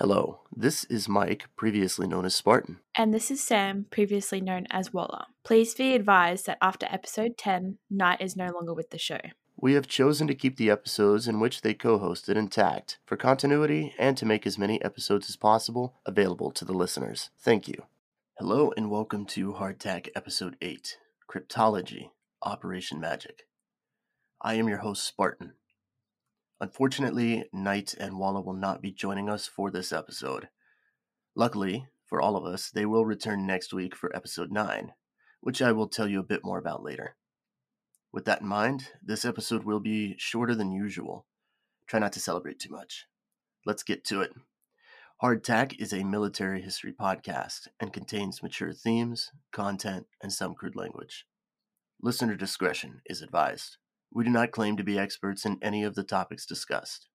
Hello, this is Mike, previously known as Spartan. And this is Sam, previously known as Waller. Please be advised that after episode 10, Knight is no longer with the show. We have chosen to keep the episodes in which they co hosted intact for continuity and to make as many episodes as possible available to the listeners. Thank you. Hello, and welcome to Hardtack Episode 8 Cryptology Operation Magic. I am your host, Spartan. Unfortunately, Knight and Walla will not be joining us for this episode. Luckily, for all of us, they will return next week for episode 9, which I will tell you a bit more about later. With that in mind, this episode will be shorter than usual. Try not to celebrate too much. Let's get to it. Hardtack is a military history podcast and contains mature themes, content, and some crude language. Listener discretion is advised. We do not claim to be experts in any of the topics discussed.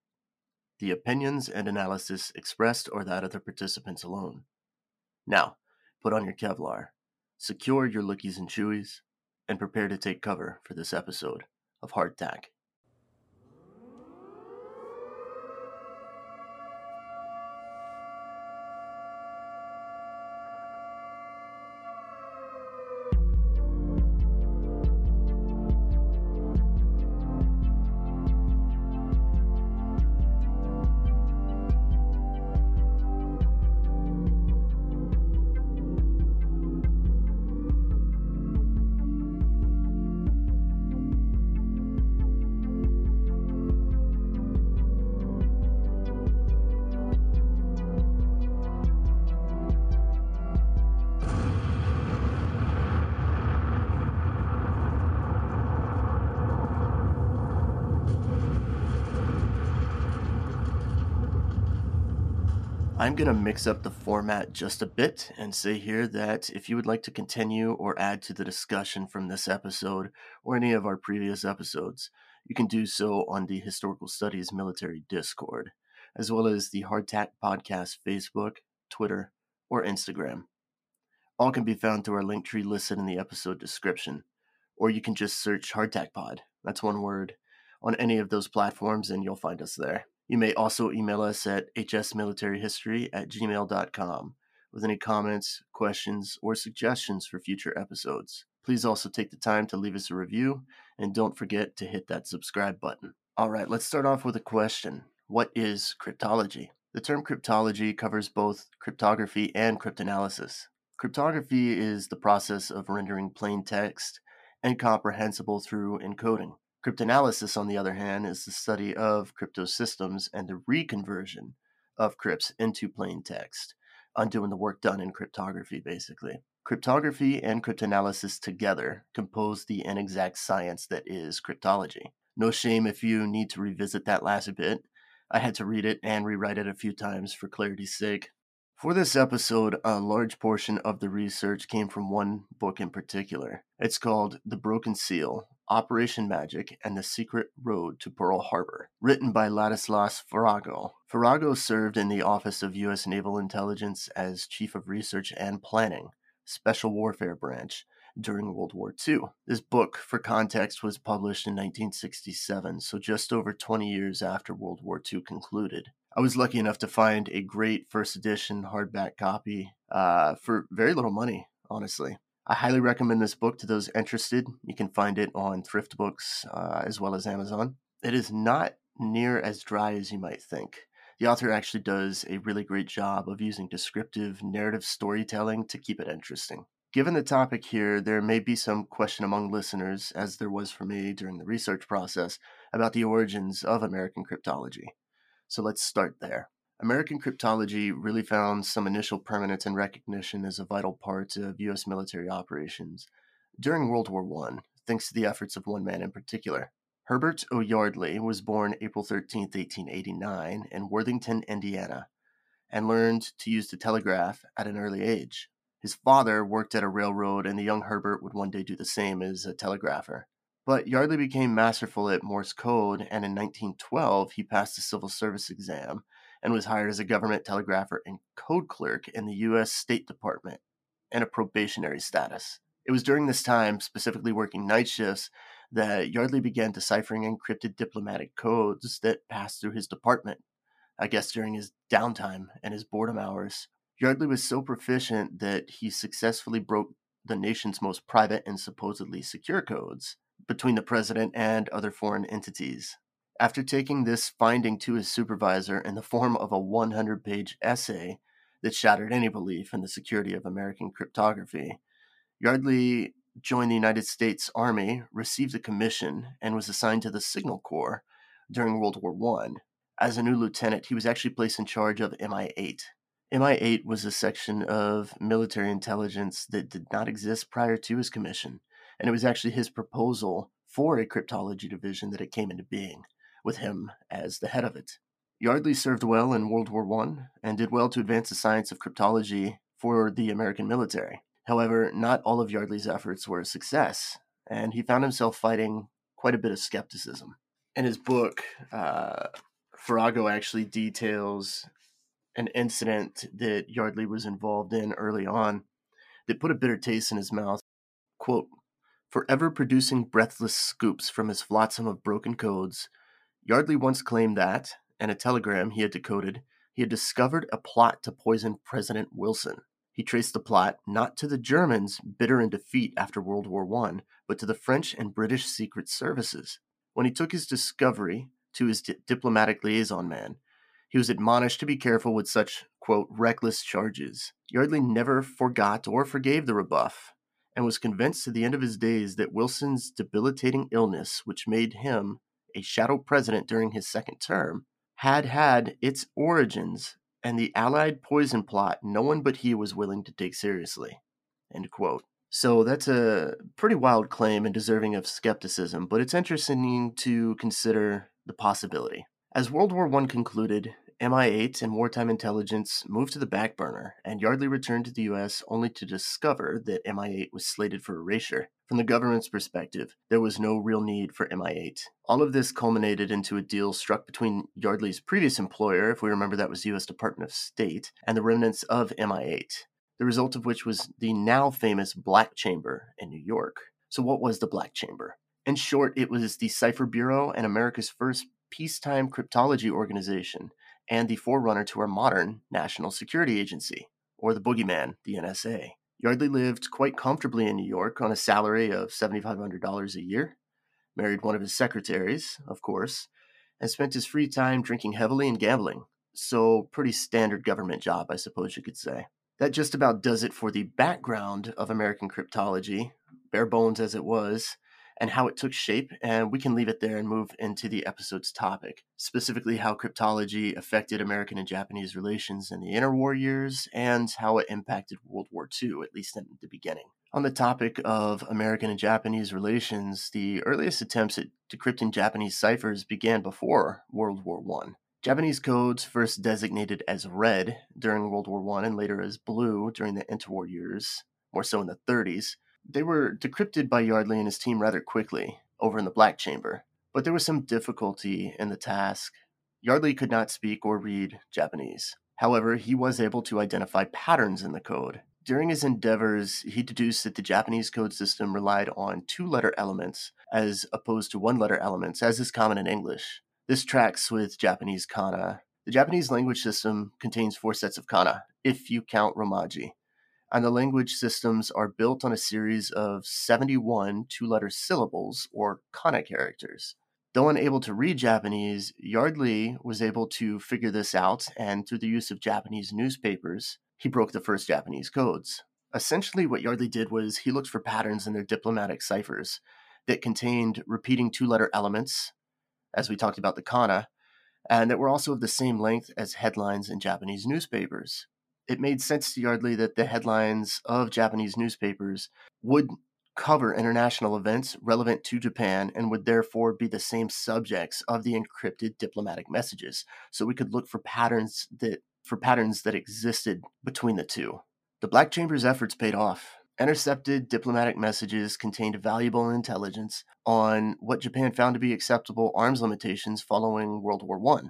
The opinions and analysis expressed are that of the participants alone. Now, put on your Kevlar, secure your lookies and chewies, and prepare to take cover for this episode of Hardtack. I'm going to mix up the format just a bit and say here that if you would like to continue or add to the discussion from this episode or any of our previous episodes, you can do so on the Historical Studies Military Discord, as well as the Hardtack Podcast Facebook, Twitter, or Instagram. All can be found through our link tree listed in the episode description, or you can just search Hardtack Pod, that's one word, on any of those platforms and you'll find us there. You may also email us at hsmilitaryhistory at gmail.com with any comments, questions, or suggestions for future episodes. Please also take the time to leave us a review and don't forget to hit that subscribe button. All right, let's start off with a question What is cryptology? The term cryptology covers both cryptography and cryptanalysis. Cryptography is the process of rendering plain text incomprehensible through encoding. Cryptanalysis, on the other hand, is the study of cryptosystems and the reconversion of crypts into plain text, undoing the work done in cryptography, basically. Cryptography and cryptanalysis together compose the inexact science that is cryptology. No shame if you need to revisit that last bit. I had to read it and rewrite it a few times for clarity's sake. For this episode, a large portion of the research came from one book in particular. It's called The Broken Seal Operation Magic and the Secret Road to Pearl Harbor, written by Ladislas Farago. Farago served in the Office of U.S. Naval Intelligence as Chief of Research and Planning, Special Warfare Branch, during World War II. This book, for context, was published in 1967, so just over 20 years after World War II concluded. I was lucky enough to find a great first edition hardback copy uh, for very little money, honestly. I highly recommend this book to those interested. You can find it on Thrift Books uh, as well as Amazon. It is not near as dry as you might think. The author actually does a really great job of using descriptive narrative storytelling to keep it interesting. Given the topic here, there may be some question among listeners, as there was for me during the research process, about the origins of American cryptology. So let's start there. American cryptology really found some initial permanence and recognition as a vital part of U.S. military operations during World War I, thanks to the efforts of one man in particular. Herbert O. Yardley was born April 13, 1889, in Worthington, Indiana, and learned to use the telegraph at an early age. His father worked at a railroad, and the young Herbert would one day do the same as a telegrapher. But Yardley became masterful at Morse code, and in 1912 he passed the civil service exam and was hired as a government telegrapher and code clerk in the U.S. State Department in a probationary status. It was during this time, specifically working night shifts, that Yardley began deciphering encrypted diplomatic codes that passed through his department. I guess during his downtime and his boredom hours. Yardley was so proficient that he successfully broke the nation's most private and supposedly secure codes between the president and other foreign entities. After taking this finding to his supervisor in the form of a 100 page essay that shattered any belief in the security of American cryptography, Yardley joined the United States Army, received a commission, and was assigned to the Signal Corps during World War I. As a new lieutenant, he was actually placed in charge of MI 8. MI 8 was a section of military intelligence that did not exist prior to his commission, and it was actually his proposal for a cryptology division that it came into being, with him as the head of it. Yardley served well in World War I and did well to advance the science of cryptology for the American military. However, not all of Yardley's efforts were a success, and he found himself fighting quite a bit of skepticism. In his book, uh, Farago actually details an incident that Yardley was involved in early on that put a bitter taste in his mouth. Quote, Forever producing breathless scoops from his flotsam of broken codes, Yardley once claimed that, in a telegram he had decoded, he had discovered a plot to poison President Wilson. He traced the plot not to the Germans, bitter in defeat after World War I, but to the French and British secret services. When he took his discovery to his di- diplomatic liaison man, he was admonished to be careful with such, quote, reckless charges. Yardley never forgot or forgave the rebuff, and was convinced to the end of his days that Wilson's debilitating illness, which made him a shadow president during his second term, had had its origins and the Allied poison plot no one but he was willing to take seriously. End quote. So that's a pretty wild claim and deserving of skepticism, but it's interesting to consider the possibility. As World War I concluded, MI8 and wartime intelligence moved to the back burner, and Yardley returned to the US only to discover that MI8 was slated for erasure. From the government's perspective, there was no real need for MI8. All of this culminated into a deal struck between Yardley's previous employer, if we remember that was US Department of State, and the remnants of MI8, the result of which was the now famous Black Chamber in New York. So, what was the Black Chamber? In short, it was the Cipher Bureau and America's first peacetime cryptology organization and the forerunner to our modern National Security Agency, or the boogeyman, the NSA. Yardley lived quite comfortably in New York on a salary of $7,500 a year, married one of his secretaries, of course, and spent his free time drinking heavily and gambling. So, pretty standard government job, I suppose you could say. That just about does it for the background of American cryptology, bare bones as it was, and how it took shape. And we can leave it there and move into the episode's topic, specifically how cryptology affected American and Japanese relations in the interwar years and how it impacted World War II, at least in the beginning. On the topic of American and Japanese relations, the earliest attempts at decrypting Japanese ciphers began before World War I. Japanese codes, first designated as red during World War I and later as blue during the interwar years, more so in the 30s, they were decrypted by Yardley and his team rather quickly over in the Black Chamber, but there was some difficulty in the task. Yardley could not speak or read Japanese. However, he was able to identify patterns in the code. During his endeavors, he deduced that the Japanese code system relied on two letter elements as opposed to one letter elements, as is common in English. This tracks with Japanese kana. The Japanese language system contains four sets of kana, if you count Romaji and the language systems are built on a series of 71 two letter syllables or kana characters. Though unable to read Japanese, Yardley was able to figure this out, and through the use of Japanese newspapers, he broke the first Japanese codes. Essentially, what Yardley did was he looked for patterns in their diplomatic ciphers that contained repeating two letter elements, as we talked about the kana, and that were also of the same length as headlines in Japanese newspapers it made sense to Yardley that the headlines of Japanese newspapers would cover international events relevant to Japan and would therefore be the same subjects of the encrypted diplomatic messages. So we could look for patterns that for patterns that existed between the two. The Black Chamber's efforts paid off. Intercepted diplomatic messages contained valuable intelligence on what Japan found to be acceptable arms limitations following World War I.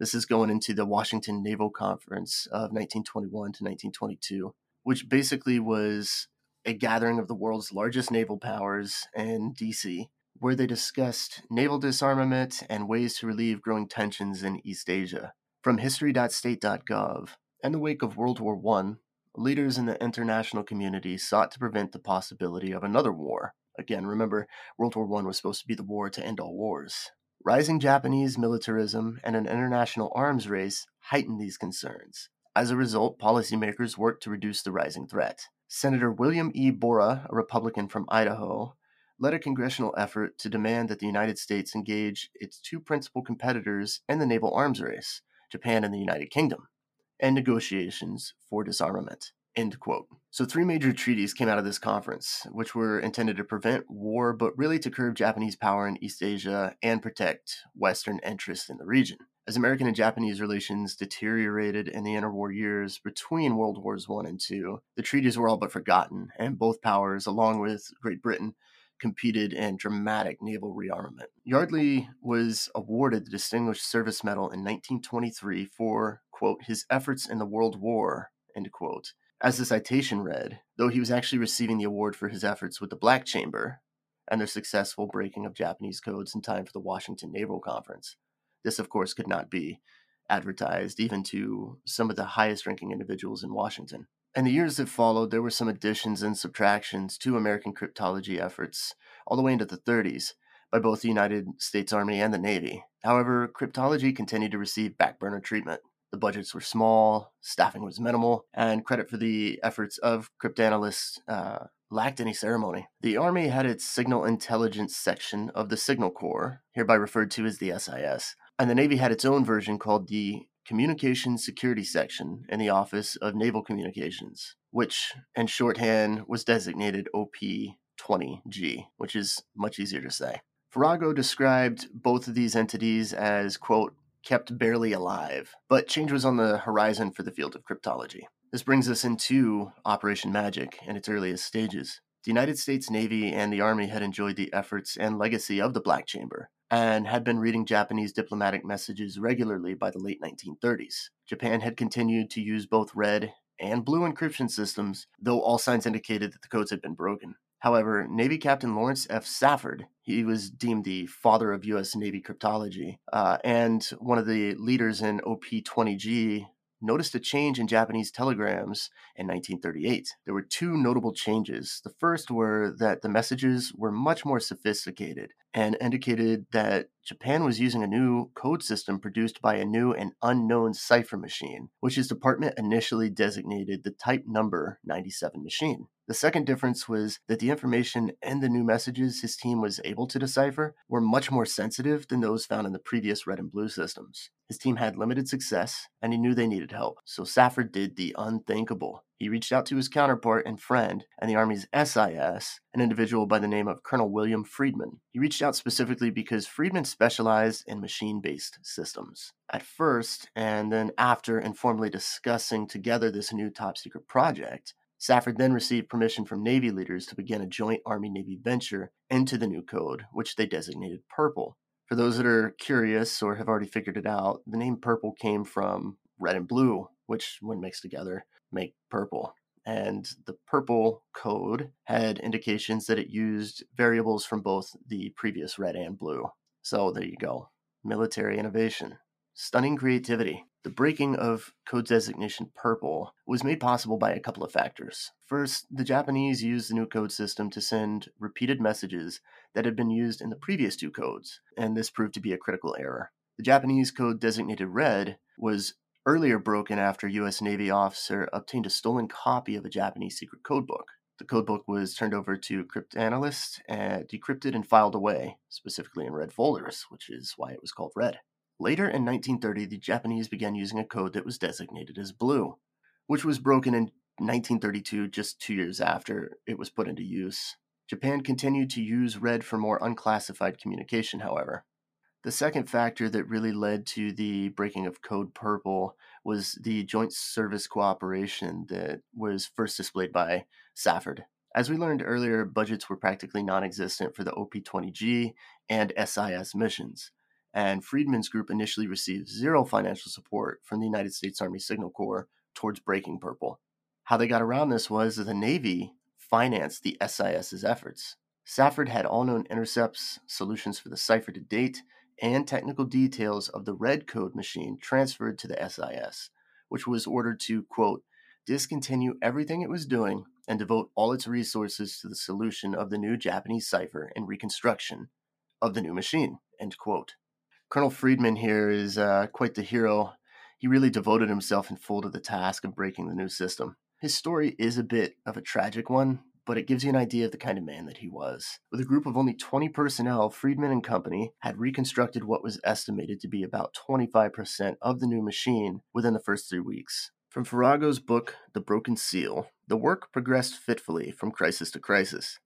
This is going into the Washington Naval Conference of 1921 to 1922, which basically was a gathering of the world's largest naval powers in DC, where they discussed naval disarmament and ways to relieve growing tensions in East Asia. From history.state.gov, in the wake of World War I, leaders in the international community sought to prevent the possibility of another war. Again, remember, World War I was supposed to be the war to end all wars. Rising Japanese militarism and an international arms race heightened these concerns. As a result, policymakers worked to reduce the rising threat. Senator William E. Borah, a Republican from Idaho, led a congressional effort to demand that the United States engage its two principal competitors in the naval arms race, Japan and the United Kingdom, and negotiations for disarmament. End quote. So, three major treaties came out of this conference, which were intended to prevent war, but really to curb Japanese power in East Asia and protect Western interests in the region. As American and Japanese relations deteriorated in the interwar years between World Wars I and II, the treaties were all but forgotten, and both powers, along with Great Britain, competed in dramatic naval rearmament. Yardley was awarded the Distinguished Service Medal in 1923 for, quote, his efforts in the World War, end quote, as the citation read, though he was actually receiving the award for his efforts with the Black Chamber and their successful breaking of Japanese codes in time for the Washington Naval Conference. This, of course, could not be advertised even to some of the highest ranking individuals in Washington. In the years that followed, there were some additions and subtractions to American cryptology efforts all the way into the 30s by both the United States Army and the Navy. However, cryptology continued to receive backburner treatment. The budgets were small, staffing was minimal, and credit for the efforts of cryptanalysts uh, lacked any ceremony. The Army had its Signal Intelligence Section of the Signal Corps, hereby referred to as the SIS, and the Navy had its own version called the Communications Security Section in the Office of Naval Communications, which in shorthand was designated OP 20G, which is much easier to say. Farago described both of these entities as, quote, kept barely alive, but change was on the horizon for the field of cryptology. This brings us into Operation Magic in its earliest stages. The United States Navy and the Army had enjoyed the efforts and legacy of the Black Chamber and had been reading Japanese diplomatic messages regularly by the late 1930s. Japan had continued to use both red and blue encryption systems, though all signs indicated that the codes had been broken. However, Navy Captain Lawrence F. Safford, he was deemed the father of U.S. Navy cryptology, uh, and one of the leaders in OP 20G, noticed a change in Japanese telegrams in 1938. There were two notable changes. The first were that the messages were much more sophisticated and indicated that Japan was using a new code system produced by a new and unknown cipher machine, which his department initially designated the type number 97 machine. The second difference was that the information and the new messages his team was able to decipher were much more sensitive than those found in the previous red and blue systems. His team had limited success, and he knew they needed help, so Safford did the unthinkable. He reached out to his counterpart and friend in the Army's SIS, an individual by the name of Colonel William Friedman. He reached out specifically because Friedman specialized in machine based systems. At first, and then after informally discussing together this new top secret project, Safford then received permission from Navy leaders to begin a joint Army Navy venture into the new code, which they designated Purple. For those that are curious or have already figured it out, the name Purple came from red and blue, which, when mixed together, make purple. And the purple code had indications that it used variables from both the previous red and blue. So there you go. Military innovation. Stunning creativity. The breaking of code designation purple was made possible by a couple of factors. First, the Japanese used the new code system to send repeated messages that had been used in the previous two codes, and this proved to be a critical error. The Japanese code designated red was earlier broken after U.S. Navy officer obtained a stolen copy of a Japanese secret codebook. The codebook was turned over to cryptanalysts and eh, decrypted and filed away, specifically in red folders, which is why it was called red. Later in 1930, the Japanese began using a code that was designated as blue, which was broken in 1932, just two years after it was put into use. Japan continued to use red for more unclassified communication, however. The second factor that really led to the breaking of Code Purple was the joint service cooperation that was first displayed by Safford. As we learned earlier, budgets were practically non existent for the OP 20G and SIS missions and Friedman's group initially received zero financial support from the United States Army Signal Corps towards breaking purple. How they got around this was that the Navy financed the SIS's efforts. Safford had all known intercepts, solutions for the cipher to date, and technical details of the Red Code machine transferred to the SIS, which was ordered to, quote, discontinue everything it was doing and devote all its resources to the solution of the new Japanese cipher and reconstruction of the new machine, end quote. Colonel Friedman here is uh, quite the hero. He really devoted himself in full to the task of breaking the new system. His story is a bit of a tragic one, but it gives you an idea of the kind of man that he was. With a group of only 20 personnel, Friedman and Company had reconstructed what was estimated to be about 25% of the new machine within the first three weeks. From Farago's book, The Broken Seal, the work progressed fitfully from crisis to crisis.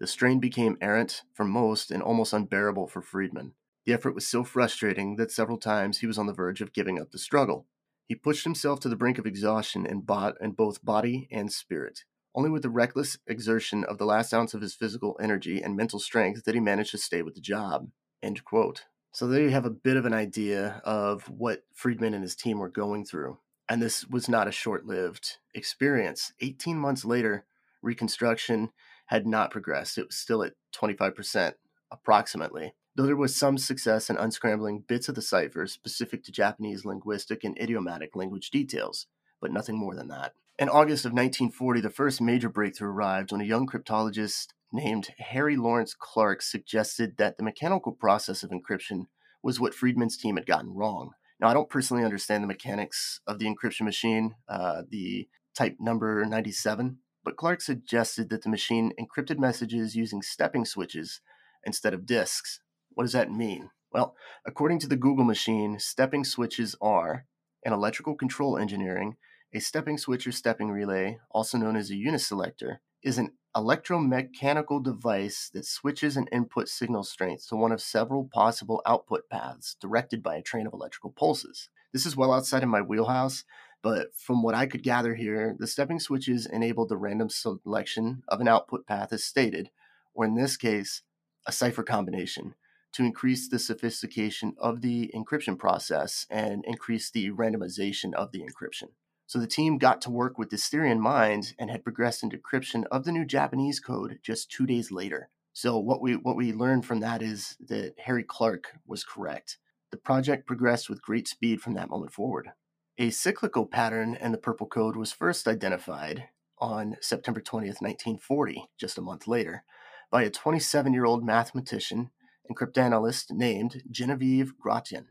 The strain became errant for most and almost unbearable for Friedman. The effort was so frustrating that several times he was on the verge of giving up the struggle. He pushed himself to the brink of exhaustion in, bo- in both body and spirit. Only with the reckless exertion of the last ounce of his physical energy and mental strength did he manage to stay with the job. End quote. So there you have a bit of an idea of what Friedman and his team were going through. And this was not a short lived experience. 18 months later, reconstruction had not progressed. It was still at 25% approximately. Though there was some success in unscrambling bits of the cipher specific to Japanese linguistic and idiomatic language details, but nothing more than that. In August of 1940, the first major breakthrough arrived when a young cryptologist named Harry Lawrence Clark suggested that the mechanical process of encryption was what Friedman's team had gotten wrong. Now, I don't personally understand the mechanics of the encryption machine, uh, the type number 97, but Clark suggested that the machine encrypted messages using stepping switches instead of disks. What does that mean? Well, according to the Google machine, stepping switches are, in electrical control engineering, a stepping switch or stepping relay, also known as a uniselector, is an electromechanical device that switches an input signal strength to one of several possible output paths directed by a train of electrical pulses. This is well outside of my wheelhouse, but from what I could gather here, the stepping switches enable the random selection of an output path as stated, or in this case, a cipher combination, to increase the sophistication of the encryption process and increase the randomization of the encryption. So the team got to work with this theory in mind and had progressed into encryption of the new Japanese code just two days later. So what we what we learned from that is that Harry Clark was correct. The project progressed with great speed from that moment forward. A cyclical pattern in the purple code was first identified on September 20th, 1940, just a month later, by a 27 year old mathematician and cryptanalyst named Genevieve Grotjan.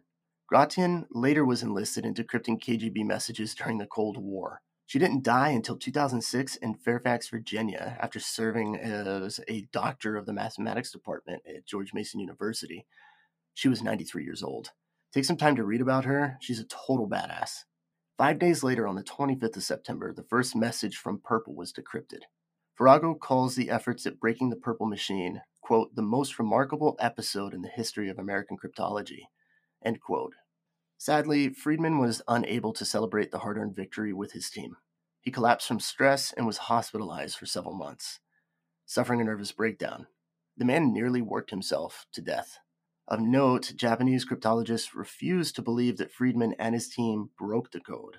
Grotjan later was enlisted in decrypting KGB messages during the Cold War. She didn't die until 2006 in Fairfax, Virginia, after serving as a doctor of the mathematics department at George Mason University. She was 93 years old. Take some time to read about her. She's a total badass. Five days later, on the 25th of September, the first message from Purple was decrypted. Farago calls the efforts at breaking the Purple machine, quote, the most remarkable episode in the history of American cryptology, end quote. Sadly, Friedman was unable to celebrate the hard earned victory with his team. He collapsed from stress and was hospitalized for several months, suffering a nervous breakdown. The man nearly worked himself to death. Of note, Japanese cryptologists refused to believe that Friedman and his team broke the code.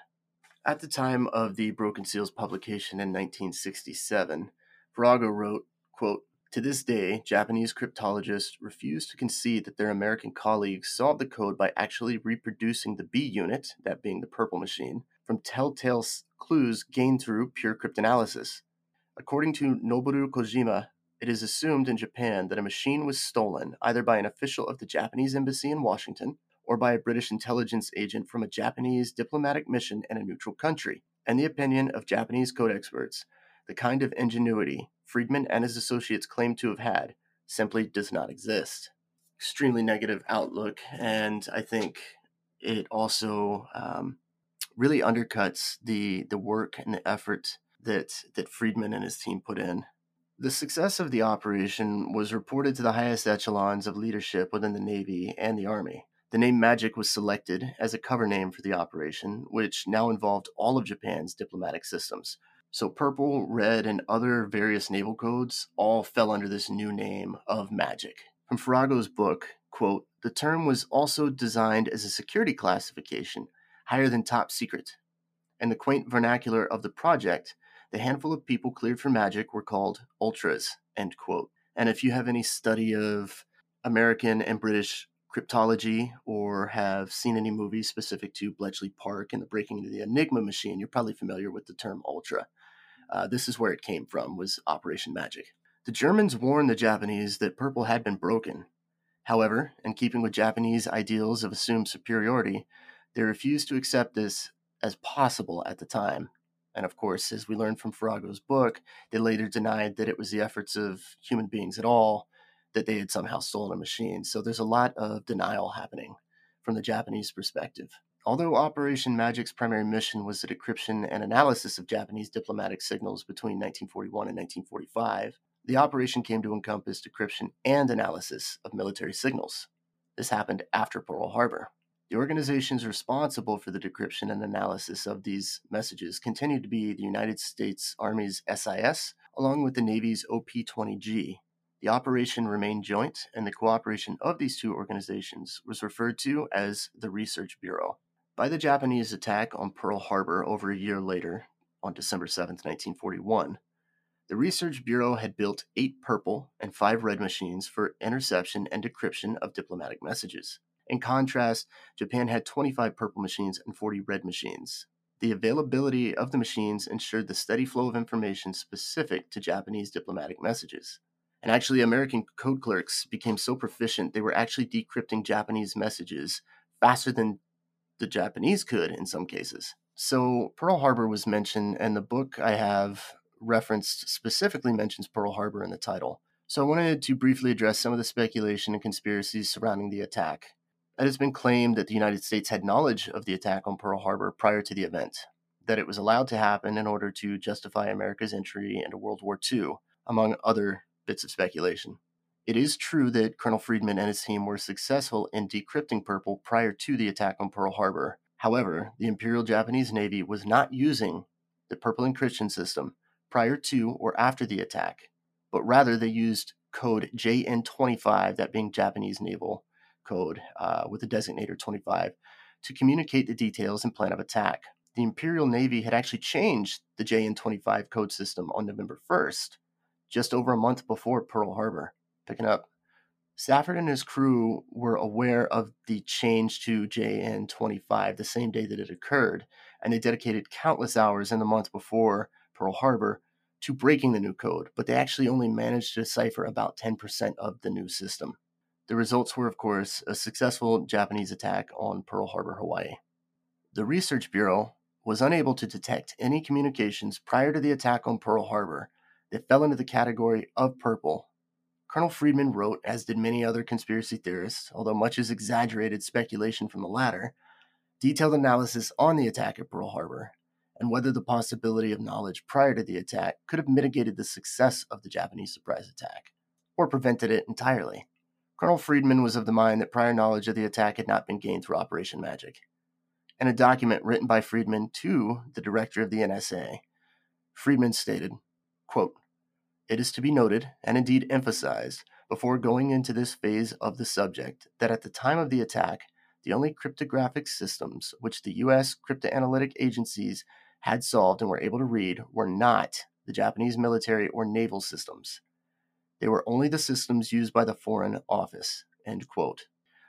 At the time of the Broken Seals publication in 1967, Farago wrote, quote, to this day, Japanese cryptologists refuse to concede that their American colleagues solved the code by actually reproducing the B unit, that being the purple machine, from telltale clues gained through pure cryptanalysis. According to Noboru Kojima, it is assumed in Japan that a machine was stolen either by an official of the Japanese embassy in Washington or by a British intelligence agent from a Japanese diplomatic mission in a neutral country. And the opinion of Japanese code experts, the kind of ingenuity Friedman and his associates claim to have had simply does not exist. Extremely negative outlook, and I think it also um, really undercuts the the work and the effort that that Friedman and his team put in. The success of the operation was reported to the highest echelons of leadership within the Navy and the Army. The name Magic was selected as a cover name for the operation, which now involved all of Japan's diplomatic systems, so purple, red, and other various naval codes all fell under this new name of magic. From Farago's book, quote, the term was also designed as a security classification higher than top secret. In the quaint vernacular of the project, the handful of people cleared for magic were called ultras, end quote. And if you have any study of American and British cryptology or have seen any movies specific to Bletchley Park and the breaking of the Enigma machine, you're probably familiar with the term Ultra. Uh, this is where it came from, was Operation Magic. The Germans warned the Japanese that Purple had been broken. However, in keeping with Japanese ideals of assumed superiority, they refused to accept this as possible at the time. And of course, as we learned from Farago's book, they later denied that it was the efforts of human beings at all, that they had somehow stolen a machine. So there's a lot of denial happening from the Japanese perspective. Although Operation Magic's primary mission was the decryption and analysis of Japanese diplomatic signals between 1941 and 1945, the operation came to encompass decryption and analysis of military signals. This happened after Pearl Harbor. The organizations responsible for the decryption and analysis of these messages continued to be the United States Army's SIS, along with the Navy's OP 20G. The operation remained joint, and the cooperation of these two organizations was referred to as the Research Bureau. By the Japanese attack on Pearl Harbor over a year later, on December 7, 1941, the Research Bureau had built eight purple and five red machines for interception and decryption of diplomatic messages. In contrast, Japan had 25 purple machines and 40 red machines. The availability of the machines ensured the steady flow of information specific to Japanese diplomatic messages. And actually, American code clerks became so proficient they were actually decrypting Japanese messages faster than the Japanese could in some cases. So, Pearl Harbor was mentioned, and the book I have referenced specifically mentions Pearl Harbor in the title. So, I wanted to briefly address some of the speculation and conspiracies surrounding the attack. It has been claimed that the United States had knowledge of the attack on Pearl Harbor prior to the event, that it was allowed to happen in order to justify America's entry into World War II, among other bits of speculation. It is true that Colonel Friedman and his team were successful in decrypting Purple prior to the attack on Pearl Harbor. However, the Imperial Japanese Navy was not using the Purple encryption system prior to or after the attack, but rather they used code JN25, that being Japanese naval code uh, with the designator 25 to communicate the details and plan of attack. The Imperial Navy had actually changed the JN 25 code system on November 1st, just over a month before Pearl Harbor. Picking up. Safford and his crew were aware of the change to JN 25 the same day that it occurred, and they dedicated countless hours in the month before Pearl Harbor to breaking the new code, but they actually only managed to decipher about 10% of the new system. The results were, of course, a successful Japanese attack on Pearl Harbor, Hawaii. The Research Bureau was unable to detect any communications prior to the attack on Pearl Harbor that fell into the category of purple. Colonel Friedman wrote, as did many other conspiracy theorists, although much is exaggerated speculation from the latter, detailed analysis on the attack at Pearl Harbor and whether the possibility of knowledge prior to the attack could have mitigated the success of the Japanese surprise attack or prevented it entirely. Colonel Friedman was of the mind that prior knowledge of the attack had not been gained through Operation Magic. In a document written by Friedman to the director of the NSA, Friedman stated, quote, It is to be noted, and indeed emphasized, before going into this phase of the subject, that at the time of the attack, the only cryptographic systems which the U.S. cryptanalytic agencies had solved and were able to read were not the Japanese military or naval systems. They were only the systems used by the Foreign Office. End quote.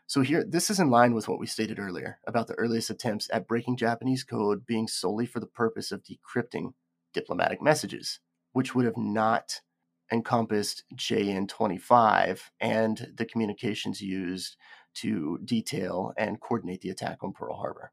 So here, this is in line with what we stated earlier about the earliest attempts at breaking Japanese code being solely for the purpose of decrypting diplomatic messages, which would have not encompassed JN25 and the communications used to detail and coordinate the attack on Pearl Harbor.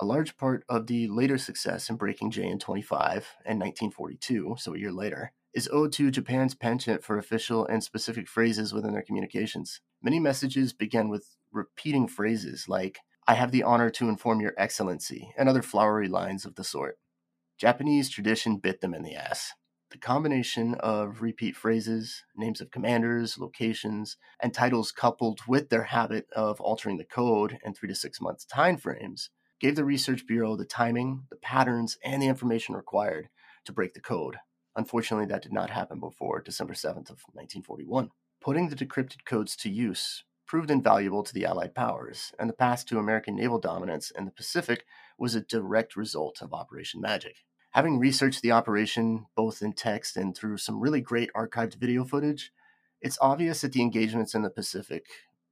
A large part of the later success in breaking JN25 in 1942, so a year later, is owed to Japan's penchant for official and specific phrases within their communications. Many messages begin with repeating phrases like, I have the honor to inform your excellency, and other flowery lines of the sort. Japanese tradition bit them in the ass. The combination of repeat phrases, names of commanders, locations, and titles coupled with their habit of altering the code in three to six months time frames gave the Research Bureau the timing, the patterns, and the information required to break the code. Unfortunately, that did not happen before December 7th of 1941. Putting the decrypted codes to use proved invaluable to the Allied powers, and the path to American naval dominance in the Pacific was a direct result of Operation Magic. Having researched the operation both in text and through some really great archived video footage, it's obvious that the engagements in the Pacific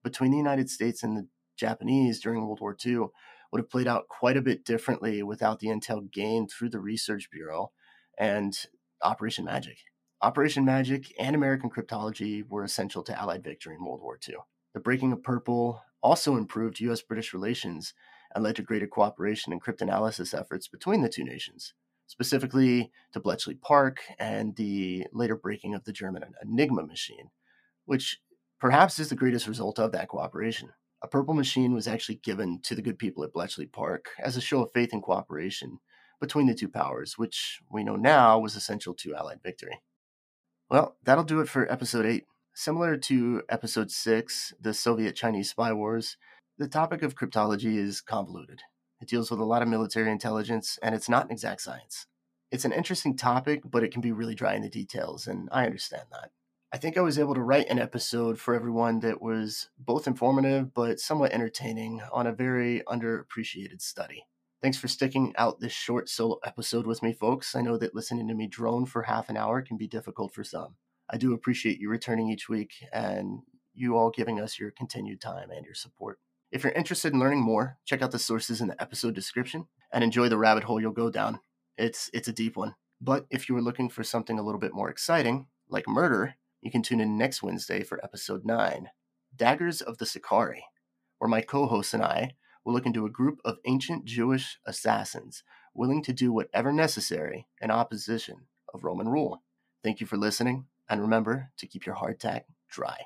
between the United States and the Japanese during World War II would have played out quite a bit differently without the intel gained through the Research Bureau and Operation Magic. Operation Magic and American cryptology were essential to Allied victory in World War II. The breaking of purple also improved US British relations and led to greater cooperation in cryptanalysis efforts between the two nations, specifically to Bletchley Park and the later breaking of the German Enigma machine, which perhaps is the greatest result of that cooperation. A purple machine was actually given to the good people at Bletchley Park as a show of faith and cooperation between the two powers, which we know now was essential to Allied victory. Well, that'll do it for episode 8. Similar to episode 6, the Soviet Chinese spy wars, the topic of cryptology is convoluted. It deals with a lot of military intelligence, and it's not an exact science. It's an interesting topic, but it can be really dry in the details, and I understand that. I think I was able to write an episode for everyone that was both informative but somewhat entertaining on a very underappreciated study. Thanks for sticking out this short solo episode with me, folks. I know that listening to me drone for half an hour can be difficult for some. I do appreciate you returning each week and you all giving us your continued time and your support. If you're interested in learning more, check out the sources in the episode description and enjoy the rabbit hole you'll go down. It's it's a deep one. But if you were looking for something a little bit more exciting, like murder, you can tune in next Wednesday for episode 9 Daggers of the Sicarii, where my co hosts and I will look into a group of ancient Jewish assassins willing to do whatever necessary in opposition of Roman rule. Thank you for listening, and remember to keep your hardtack dry.